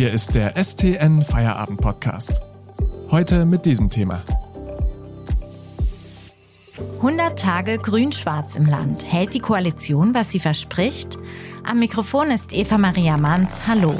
Hier ist der STN Feierabend Podcast. Heute mit diesem Thema. 100 Tage Grün-Schwarz im Land. Hält die Koalition, was sie verspricht? Am Mikrofon ist Eva Maria Manns. Hallo.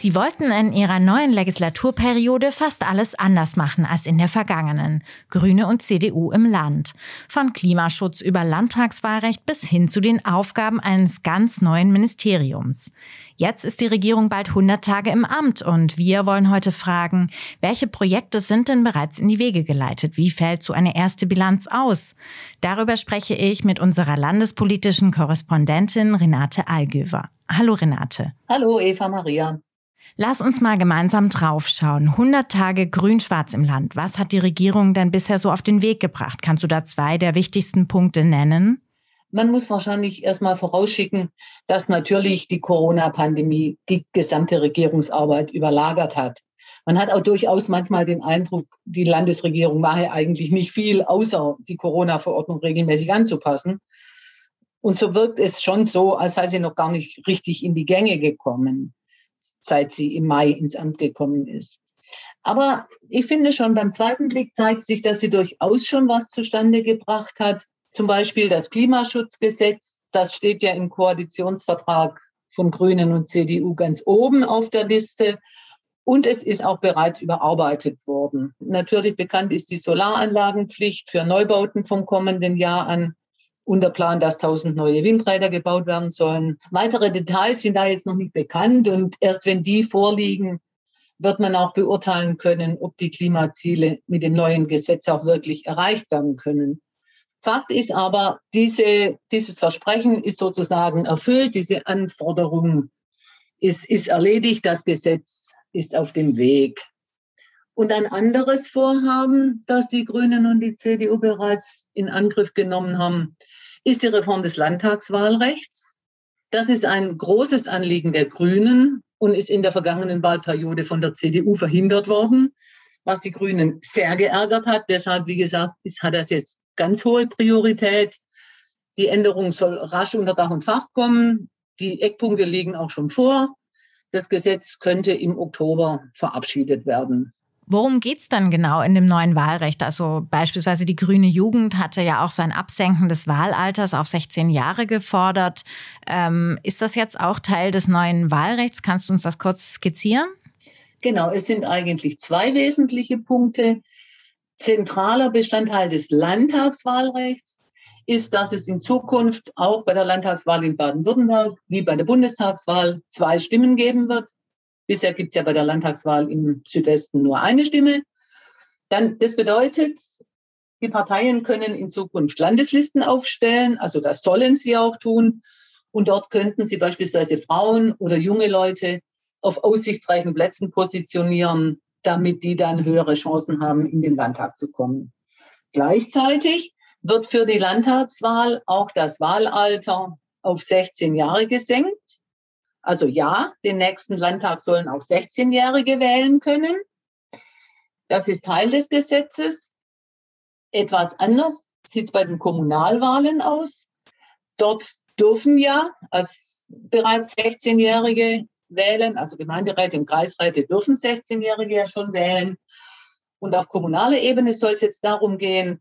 Sie wollten in ihrer neuen Legislaturperiode fast alles anders machen als in der vergangenen. Grüne und CDU im Land. Von Klimaschutz über Landtagswahlrecht bis hin zu den Aufgaben eines ganz neuen Ministeriums. Jetzt ist die Regierung bald 100 Tage im Amt und wir wollen heute fragen, welche Projekte sind denn bereits in die Wege geleitet? Wie fällt so eine erste Bilanz aus? Darüber spreche ich mit unserer landespolitischen Korrespondentin Renate Allgöver. Hallo Renate. Hallo Eva Maria. Lass uns mal gemeinsam draufschauen. 100 Tage Grün-Schwarz im Land. Was hat die Regierung denn bisher so auf den Weg gebracht? Kannst du da zwei der wichtigsten Punkte nennen? Man muss wahrscheinlich erstmal vorausschicken, dass natürlich die Corona-Pandemie die gesamte Regierungsarbeit überlagert hat. Man hat auch durchaus manchmal den Eindruck, die Landesregierung mache eigentlich nicht viel, außer die Corona-Verordnung regelmäßig anzupassen. Und so wirkt es schon so, als sei sie noch gar nicht richtig in die Gänge gekommen seit sie im Mai ins Amt gekommen ist. Aber ich finde schon beim zweiten Blick zeigt sich, dass sie durchaus schon was zustande gebracht hat. Zum Beispiel das Klimaschutzgesetz, das steht ja im Koalitionsvertrag von Grünen und CDU ganz oben auf der Liste. Und es ist auch bereits überarbeitet worden. Natürlich bekannt ist die Solaranlagenpflicht für Neubauten vom kommenden Jahr an und der Plan, dass 1000 neue Windräder gebaut werden sollen. Weitere Details sind da jetzt noch nicht bekannt und erst wenn die vorliegen, wird man auch beurteilen können, ob die Klimaziele mit dem neuen Gesetz auch wirklich erreicht werden können. Fakt ist aber, diese, dieses Versprechen ist sozusagen erfüllt, diese Anforderung ist, ist erledigt, das Gesetz ist auf dem Weg. Und ein anderes Vorhaben, das die Grünen und die CDU bereits in Angriff genommen haben, ist die Reform des Landtagswahlrechts. Das ist ein großes Anliegen der Grünen und ist in der vergangenen Wahlperiode von der CDU verhindert worden, was die Grünen sehr geärgert hat. Deshalb, wie gesagt, hat das jetzt ganz hohe Priorität. Die Änderung soll rasch unter Dach und Fach kommen. Die Eckpunkte liegen auch schon vor. Das Gesetz könnte im Oktober verabschiedet werden. Worum geht's dann genau in dem neuen Wahlrecht? Also beispielsweise die grüne Jugend hatte ja auch sein Absenken des Wahlalters auf 16 Jahre gefordert. Ähm, ist das jetzt auch Teil des neuen Wahlrechts? Kannst du uns das kurz skizzieren? Genau, es sind eigentlich zwei wesentliche Punkte. Zentraler Bestandteil des Landtagswahlrechts ist, dass es in Zukunft auch bei der Landtagswahl in Baden-Württemberg wie bei der Bundestagswahl zwei Stimmen geben wird. Bisher gibt es ja bei der Landtagswahl im Südwesten nur eine Stimme. Dann, das bedeutet, die Parteien können in Zukunft Landeslisten aufstellen, also das sollen sie auch tun. Und dort könnten sie beispielsweise Frauen oder junge Leute auf aussichtsreichen Plätzen positionieren, damit die dann höhere Chancen haben, in den Landtag zu kommen. Gleichzeitig wird für die Landtagswahl auch das Wahlalter auf 16 Jahre gesenkt. Also ja, den nächsten Landtag sollen auch 16-Jährige wählen können. Das ist Teil des Gesetzes. Etwas anders sieht es bei den Kommunalwahlen aus. Dort dürfen ja als bereits 16-Jährige wählen, also Gemeinderäte und Kreisräte dürfen 16-Jährige ja schon wählen. Und auf kommunaler Ebene soll es jetzt darum gehen,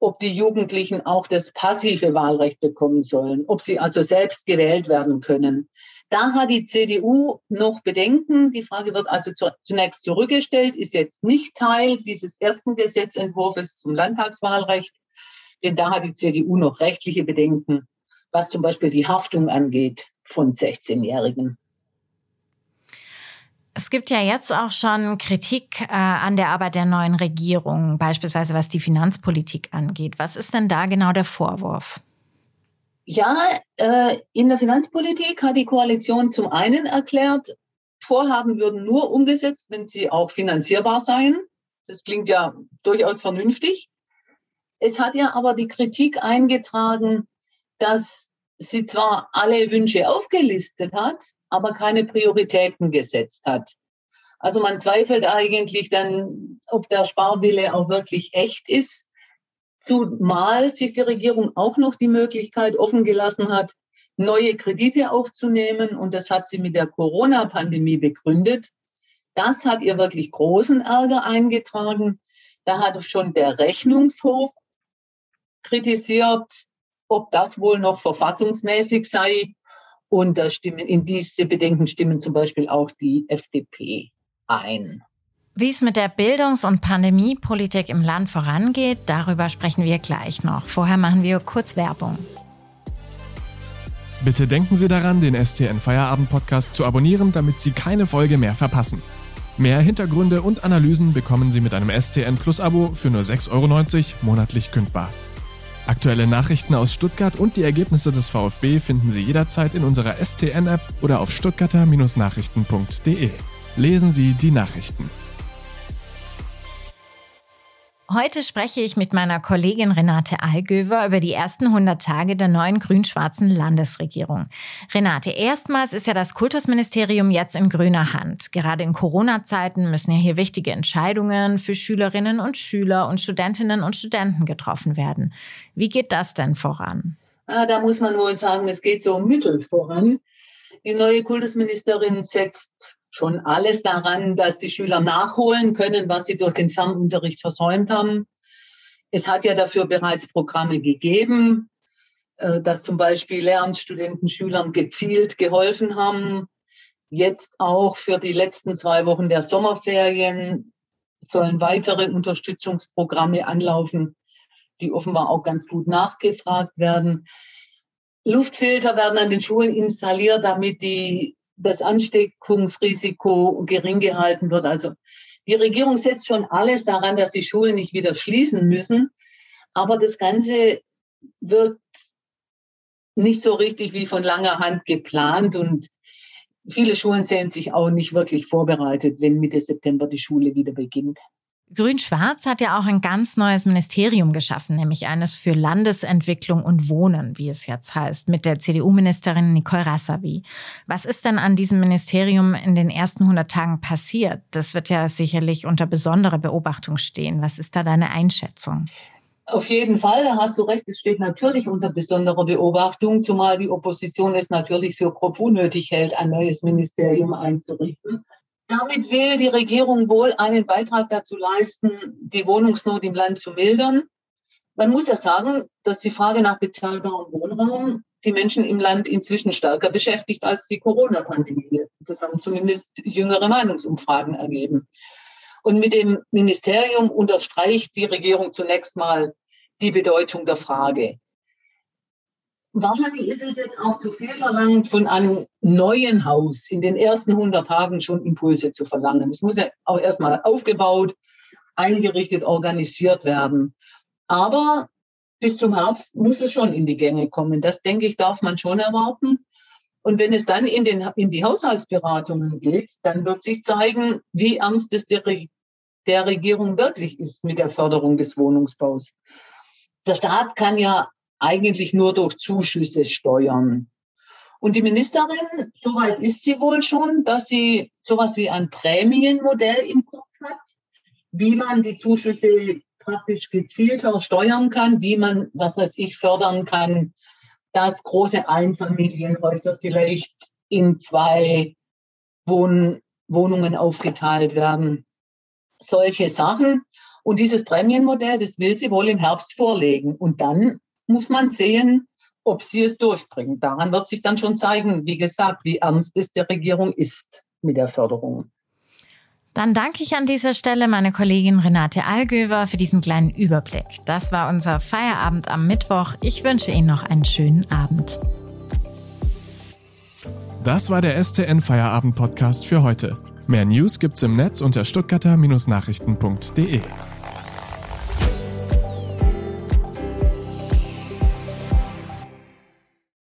ob die Jugendlichen auch das passive Wahlrecht bekommen sollen, ob sie also selbst gewählt werden können. Da hat die CDU noch Bedenken. Die Frage wird also zunächst zurückgestellt, ist jetzt nicht Teil dieses ersten Gesetzentwurfs zum Landtagswahlrecht, denn da hat die CDU noch rechtliche Bedenken, was zum Beispiel die Haftung angeht von 16-Jährigen. Es gibt ja jetzt auch schon Kritik äh, an der Arbeit der neuen Regierung, beispielsweise was die Finanzpolitik angeht. Was ist denn da genau der Vorwurf? Ja, äh, in der Finanzpolitik hat die Koalition zum einen erklärt, Vorhaben würden nur umgesetzt, wenn sie auch finanzierbar seien. Das klingt ja durchaus vernünftig. Es hat ja aber die Kritik eingetragen, dass sie zwar alle Wünsche aufgelistet hat, aber keine Prioritäten gesetzt hat. Also man zweifelt eigentlich dann, ob der Sparwille auch wirklich echt ist Zumal sich die Regierung auch noch die Möglichkeit offen gelassen hat, neue Kredite aufzunehmen. Und das hat sie mit der Corona-Pandemie begründet. Das hat ihr wirklich großen Ärger eingetragen. Da hat schon der Rechnungshof kritisiert, ob das wohl noch verfassungsmäßig sei. Und da stimmen, in diese Bedenken stimmen zum Beispiel auch die FDP ein. Wie es mit der Bildungs- und Pandemiepolitik im Land vorangeht, darüber sprechen wir gleich noch. Vorher machen wir kurz Werbung. Bitte denken Sie daran, den STN Feierabend Podcast zu abonnieren, damit Sie keine Folge mehr verpassen. Mehr Hintergründe und Analysen bekommen Sie mit einem STN Plus Abo für nur 6,90 Euro monatlich kündbar. Aktuelle Nachrichten aus Stuttgart und die Ergebnisse des VfB finden Sie jederzeit in unserer STN-App oder auf stuttgarter-nachrichten.de. Lesen Sie die Nachrichten. Heute spreche ich mit meiner Kollegin Renate Allgöver über die ersten 100 Tage der neuen grün-schwarzen Landesregierung. Renate, erstmals ist ja das Kultusministerium jetzt in grüner Hand. Gerade in Corona-Zeiten müssen ja hier wichtige Entscheidungen für Schülerinnen und Schüler und Studentinnen und Studenten getroffen werden. Wie geht das denn voran? Ah, da muss man wohl sagen, es geht so mittel voran. Die neue Kultusministerin setzt schon alles daran, dass die Schüler nachholen können, was sie durch den Fernunterricht versäumt haben. Es hat ja dafür bereits Programme gegeben, äh, dass zum Beispiel Lehramtsstudenten Schülern gezielt geholfen haben. Jetzt auch für die letzten zwei Wochen der Sommerferien sollen weitere Unterstützungsprogramme anlaufen, die offenbar auch ganz gut nachgefragt werden. Luftfilter werden an den Schulen installiert, damit die das Ansteckungsrisiko gering gehalten wird. Also die Regierung setzt schon alles daran, dass die Schulen nicht wieder schließen müssen. Aber das Ganze wirkt nicht so richtig wie von langer Hand geplant und viele Schulen sehen sich auch nicht wirklich vorbereitet, wenn Mitte September die Schule wieder beginnt. Grün-Schwarz hat ja auch ein ganz neues Ministerium geschaffen, nämlich eines für Landesentwicklung und Wohnen, wie es jetzt heißt, mit der CDU-Ministerin Nicole Rassavi. Was ist denn an diesem Ministerium in den ersten 100 Tagen passiert? Das wird ja sicherlich unter besonderer Beobachtung stehen. Was ist da deine Einschätzung? Auf jeden Fall, da hast du recht, es steht natürlich unter besonderer Beobachtung, zumal die Opposition es natürlich für grob unnötig hält, ein neues Ministerium einzurichten. Damit will die Regierung wohl einen Beitrag dazu leisten, die Wohnungsnot im Land zu mildern. Man muss ja sagen, dass die Frage nach bezahlbarem Wohnraum die Menschen im Land inzwischen stärker beschäftigt als die Corona-Pandemie. Das haben zumindest jüngere Meinungsumfragen ergeben. Und mit dem Ministerium unterstreicht die Regierung zunächst mal die Bedeutung der Frage. Wahrscheinlich ist es jetzt auch zu viel verlangt, von einem neuen Haus in den ersten 100 Tagen schon Impulse zu verlangen. Es muss ja auch erstmal aufgebaut, eingerichtet, organisiert werden. Aber bis zum Herbst muss es schon in die Gänge kommen. Das, denke ich, darf man schon erwarten. Und wenn es dann in, den, in die Haushaltsberatungen geht, dann wird sich zeigen, wie ernst es der, der Regierung wirklich ist mit der Förderung des Wohnungsbaus. Der Staat kann ja eigentlich nur durch Zuschüsse steuern. Und die Ministerin, soweit ist sie wohl schon, dass sie sowas wie ein Prämienmodell im Kopf hat, wie man die Zuschüsse praktisch gezielter steuern kann, wie man, was weiß ich, fördern kann, dass große Einfamilienhäuser vielleicht in zwei Wohn Wohnungen aufgeteilt werden. Solche Sachen. Und dieses Prämienmodell, das will sie wohl im Herbst vorlegen. Und dann muss man sehen, ob sie es durchbringen. Daran wird sich dann schon zeigen, wie gesagt, wie ernst es der Regierung ist mit der Förderung. Dann danke ich an dieser Stelle meine Kollegin Renate Allgöver für diesen kleinen Überblick. Das war unser Feierabend am Mittwoch. Ich wünsche Ihnen noch einen schönen Abend. Das war der STN Feierabend Podcast für heute. Mehr News gibt's im Netz unter stuttgarter-nachrichten.de.